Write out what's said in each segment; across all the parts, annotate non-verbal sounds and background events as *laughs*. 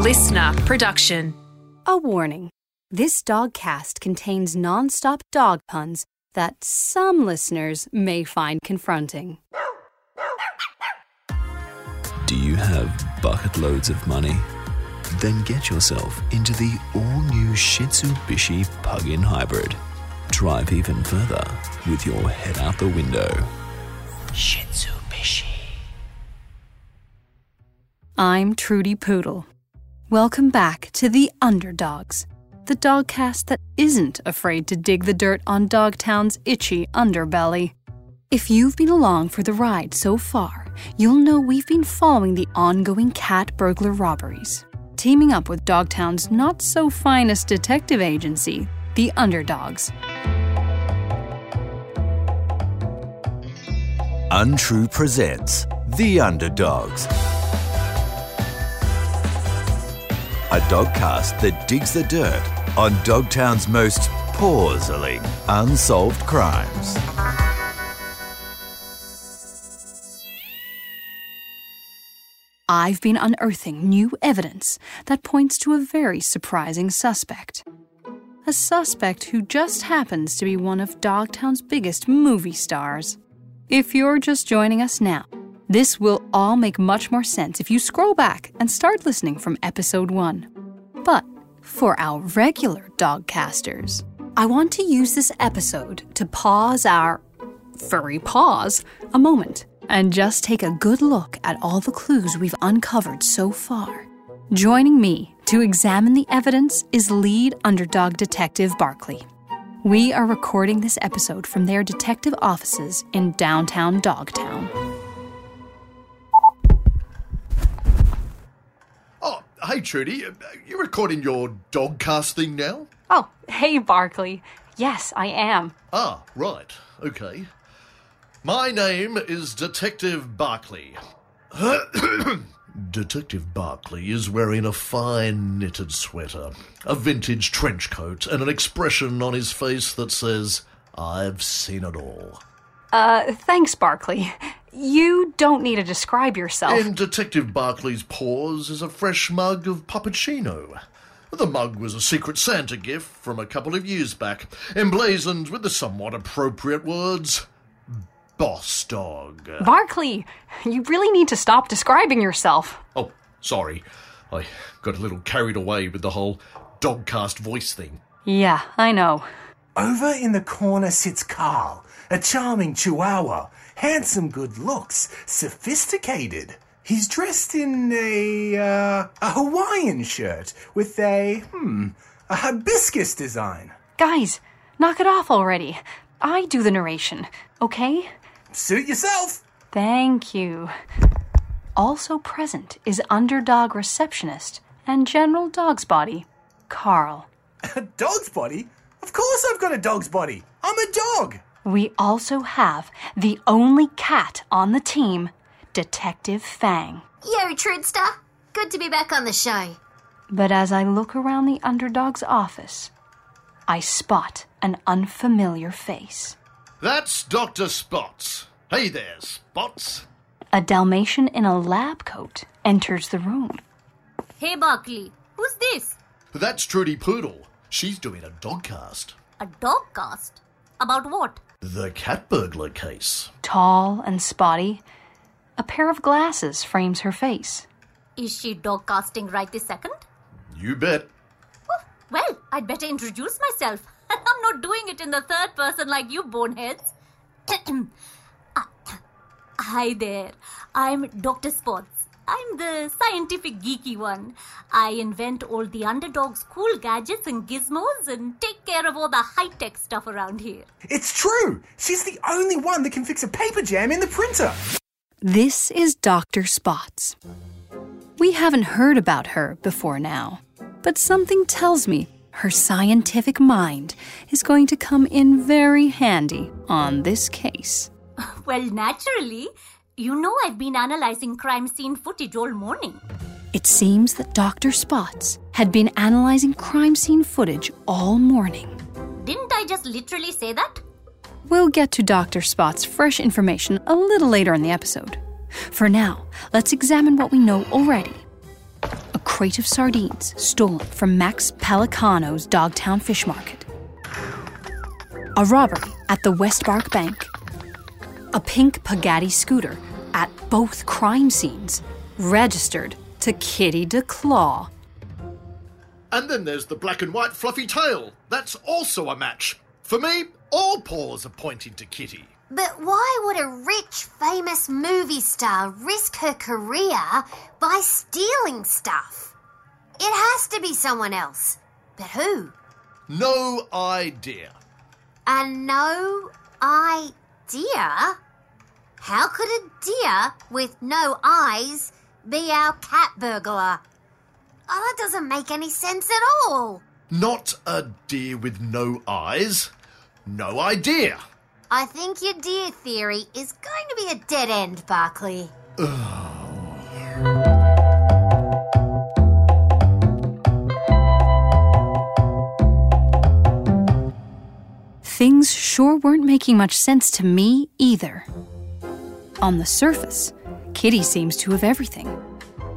listener production. A warning this dogcast contains non stop dog puns that some listeners may find confronting. Do you have bucket loads of money? Then get yourself into the all new Shih Shitsubishi Pug in Hybrid. Drive even further with your head out the window. Shih Tzu Shitsubishi. I'm Trudie Poodle. Welcome back to The Underdogs, the dogcast that isn't afraid to dig the dirt on Dogtown's itchy underbelly. If you've been along for the ride so far, you'll know we've been following the ongoing cat burglar robberies, teaming up with Dogtown's not so finest detective agency, The Underdogs. Untrue presents The Underdogs. A dogcast that digs the dirt on Dogtown's most puzzling unsolved crimes. I've been unearthing new evidence that points to a very surprising suspect. A suspect who just happens to be one of Dogtown's biggest movie stars. If you're just joining us now, this will all make much more sense if you scroll back and start listening from episode 1. But for our regular dogcasters, I want to use this episode to pause our furry pause a moment and just take a good look at all the clues we've uncovered so far. Joining me to examine the evidence is lead underdog detective Barkley. We are recording this episode from their detective offices in downtown Dogtown. Hey Trudie, uh, you recording your dogcast thing now? Oh, hey, Barkley. Yes, I am. Ah, right, okay. My name is Detective Barkley. *coughs* Detective Barkley is wearing a fine knitted sweater, a vintage trench coat, and an expression on his face that says, I've seen it all. Uh, thanks, Barkley. You don't need to describe yourself. In Detective Barkley's paws is a fresh mug of puppuccino. The mug was a Secret Santa gift from a couple of years back, emblazoned with the somewhat appropriate words, Boss Dog. Barkley, you really need to stop describing yourself. Oh, sorry. I got a little carried away with the whole dogcast voice thing. Yeah, I know. Over in the corner sits Carl, a charming chihuahua, handsome good looks, sophisticated. He's dressed in a, uh, a Hawaiian shirt with a, hmm, a hibiscus design. Guys, knock it off already. I do the narration, okay? Suit yourself. Thank you. Also present is underdog receptionist and general dog's body, Carl. A *laughs* dog's body? Of course I've got a dog's body. I'm a dog. We also have the only cat on the team, Detective Fang. Yo, Trudster. Good to be back on the show. But as I look around the underdog's office, I spot an unfamiliar face. That's Dr. Spots. Hey there, Spots. A Dalmatian in a lab coat enters the room. Hey, Barkley. Who's this? That's Trudie Poodle. She's doing a dogcast. A dog cast? About what? The cat burglar case. Tall and spotty, a pair of glasses frames her face. Is she dog casting right this second? You bet. Oh, well, I'd better introduce myself. *laughs* I'm not doing it in the third person like you boneheads. *clears throat* Ah, Hi there. I'm Dr. Spots. I'm the scientific geeky one. I invent all the underdog's cool gadgets and gizmos and take care of all the high tech stuff around here. It's true. She's the only one that can fix a paper jam in the printer. This is Dr. Spots. We haven't heard about her before now, but something tells me her scientific mind is going to come in very handy on this case. *laughs* Well, naturally. You know I've been analyzing crime scene footage all morning. It seems that Dr. Spots had been analyzing crime scene footage all morning. Didn't I just literally say that? We'll get to Dr. Spot's fresh information a little later in the episode. For now, let's examine what we know already. A crate of sardines stolen from Max Pelicano's Dogtown Fish Market. A robbery at the Westbark Bank. A pink Pagatti scooter at both crime scenes, registered to Kitty DeClaw. And then there's the black and white fluffy tail. That's also a match. For me, all paws are pointing to Kitty. But why would a rich, famous movie star risk her career by stealing stuff? It has to be someone else. But who? No idea. And no idea? How could a deer with no eyes be our cat burglar? Oh, that doesn't make any sense at all. Not a deer with no eyes. No idea. I think your deer theory is going to be a dead end, Barkley. Things sure weren't making much sense to me either. On the surface, Kitty seems to have everything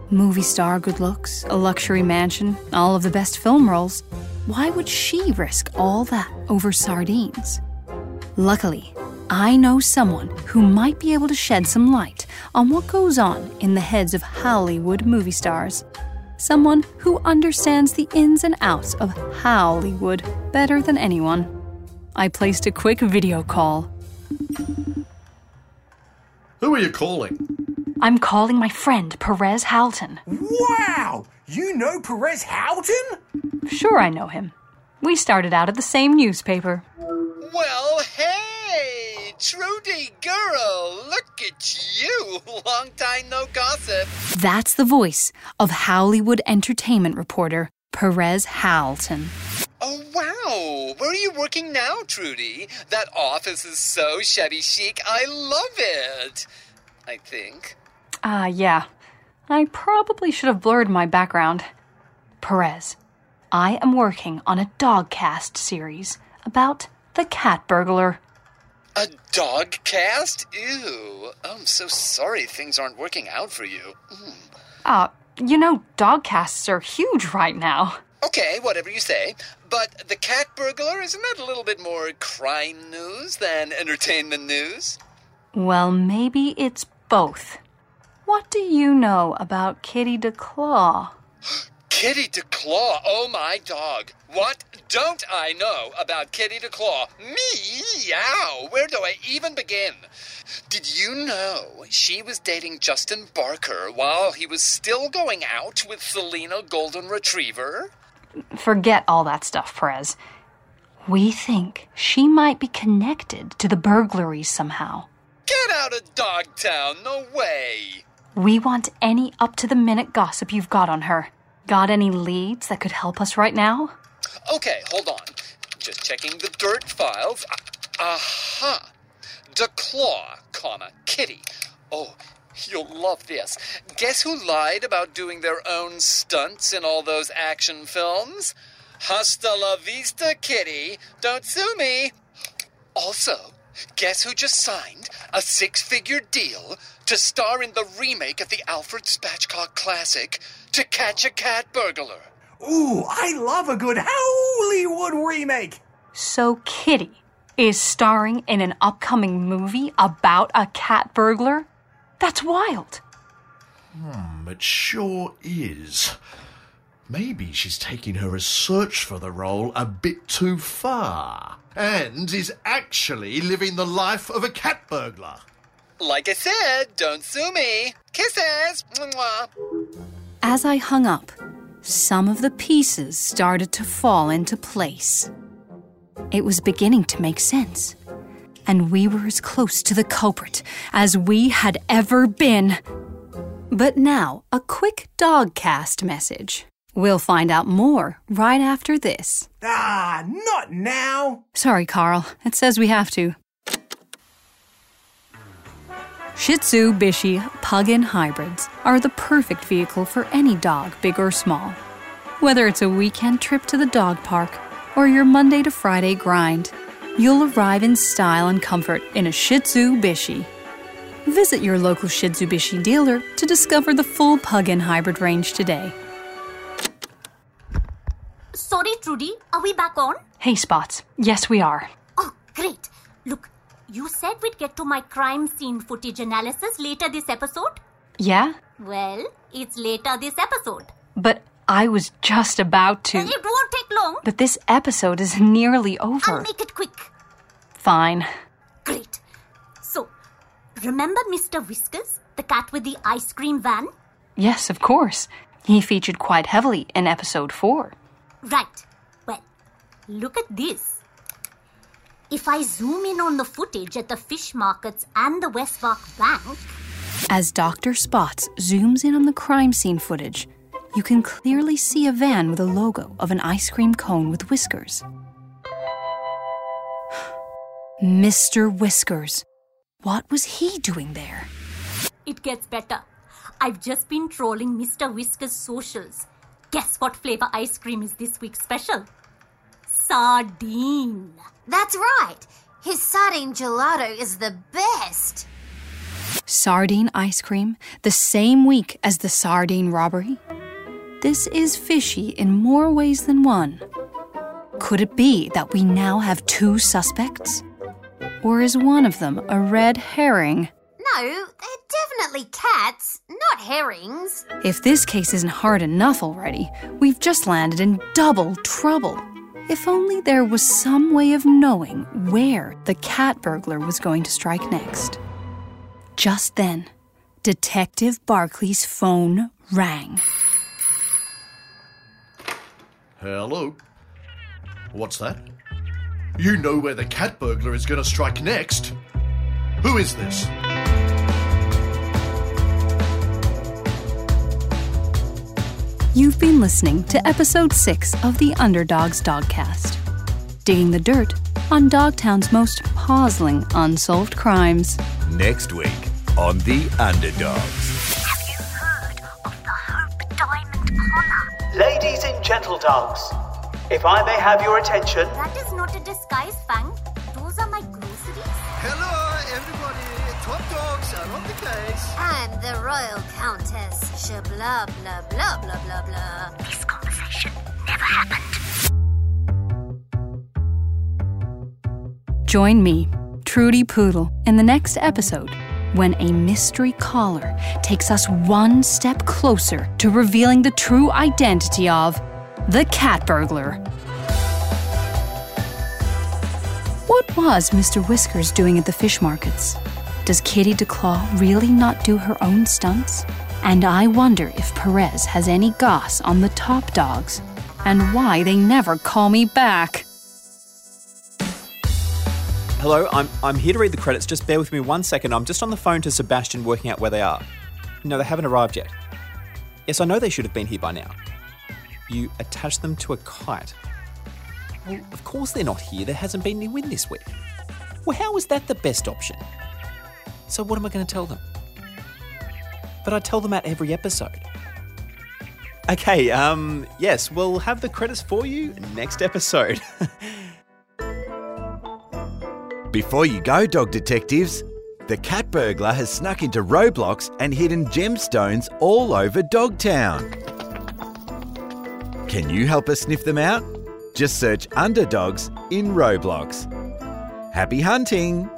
movie star good looks, a luxury mansion, all of the best film roles. Why would she risk all that over sardines? Luckily, I know someone who might be able to shed some light on what goes on in the heads of Hollywood movie stars. Someone who understands the ins and outs of Hollywood better than anyone. I placed a quick video call. Who are you calling? I'm calling my friend Perez Howlton. Wow! You know Perez Howlton? Sure, I know him. We started out at the same newspaper. Well, hey, Trudie girl, look at you. *laughs* Long time no gossip. That's the voice of Hollywood entertainment reporter Perez Howlton. Oh, wow. Oh, where are you working now, Trudie? That office is so shabby chic. I love it. I think. Ah, yeah. I probably should have blurred my background. Perez, I am working on a dogcast series about the cat burglar. A dog cast? Ew. Oh, I'm so sorry things aren't working out for you. Mm. Uh, you know, dog casts are huge right now. Okay, whatever you say. But the cat burglar, isn't that a little bit more crime news than entertainment news? Well, maybe it's both. What do you know about Kitty DeClaw? *gasps* Kitty DeClaw, oh my dog. What don't I know about Kitty DeClaw? Meow! Where do I even begin? Did you know she was dating Justin Barker while he was still going out with Selena Golden Retriever? Forget all that stuff, Perez. We think she might be connected to the burglaries somehow. Get out of Dogtown, no way! We want any up to the minute gossip you've got on her. Got any leads that could help us right now? Okay, hold on. Just checking the dirt files. Ah- Aha! DeClaw, comma, Kitty. Oh, *laughs* you'll love this. Guess who lied about doing their own stunts in all those action films? Hasta la vista, Kitty. Don't sue me. Also, guess who just signed a six figure deal to star in the remake of the Alfred Spatchcock classic, To Catch a Cat Burglar? Ooh, I love a good Hollywood remake. So, Kitty is starring in an upcoming movie about a cat burglar? That's wild. Hmm, it sure is. Maybe she's taking her research for the role a bit too far. And is actually living the life of a cat burglar. Like I said, don't sue me. Kisses! Mwah. As I hung up, some of the pieces started to fall into place. It was beginning to make sense. And we were as close to the culprit as we had ever been. But now, a quick dogcast message. We'll find out more right after this. Ah, not now. Sorry, Carl. It says we have to. Shih Tzu, Bishi, Pug in hybrids are the perfect vehicle for any dog, big or small. Whether it's a weekend trip to the dog park or your Monday to Friday grind, you'll arrive in style and comfort in a Shih Tzu Bishi. Visit your local Shih Tzu Bishi dealer to discover the full Pug in hybrid range today. Sorry, Trudie, are we back on? Hey, Spots. Yes, we are. Oh, great. Look, you said we'd get to my crime scene footage analysis later this episode? Yeah? Well, it's later this episode. But I was just about to. It won't take long. But this episode is *laughs* nearly over. I'll make it quick. Fine. Great. So, remember Mr. Whiskers, the cat with the ice cream van? Yes, of course. He featured quite heavily in episode 4. Right. Well, look at this. If I zoom in on the footage at the fish markets and the Westbark Bank, As Dr. Spots zooms in on the crime scene footage, you can clearly see a van with a logo of an ice cream cone with whiskers. *gasps* Mr. Whiskers. What was he doing there? it gets better. I've just been trolling Mr. Whiskers' socials. Guess what flavor ice cream is this week's special? Sardine. That's right. His sardine gelato is the best. Sardine ice cream the same week as the sardine robbery? This is fishy in more ways than one. Could it be that we now have two suspects? Or is one of them a red herring? No, they're definitely cats, not herrings. If this case isn't hard enough already, we've just landed in double trouble. If only there was some way of knowing where the cat burglar was going to strike next. Just then, Detective Barkley's phone rang. Hello? What's that? You know where the cat burglar is going to strike next? Who is this? You've been listening to episode 6 of the Underdogs Dogcast, digging the dirt on Dogtown's most puzzling unsolved crimes. Next week on The Underdogs. Have you heard of the Hope Diamond Collar? Ladies and gentle dogs, if I may have your attention, That is not a disguise, Fang. Those are my groceries. Hello, everybody. Top dogs are on the case. I'm the Royal Countess. Shabla blah blah blah blah blah. This conversation never happened. Join me, Trudie Poodle, in the next episode when a mystery caller takes us one step closer to revealing the true identity of the cat burglar. What was Mr. Whiskers doing at the fish markets? Does Kitty DeClaw really not do her own stunts? And I wonder if Perez has any goss on the top dogs and why they never call me back. Hello, I'm, I'm here to read the credits. Just bear with me one second. I'm just on the phone to Sebastian working out where they are. No, they haven't arrived yet. Yes, I know they should have been here by now. You attach them to a kite. Well, of course they're not here. There hasn't been any wind this week. Well, how is that the best option? So, what am I going to tell them? But I tell them at every episode. Okay, um, yes, we'll have the credits for you next episode. *laughs* Before you go, dog detectives, the cat burglar has snuck into Roblox and hidden gemstones all over Dogtown. Can you help us sniff them out? Just search Underdogs in Roblox. Happy hunting!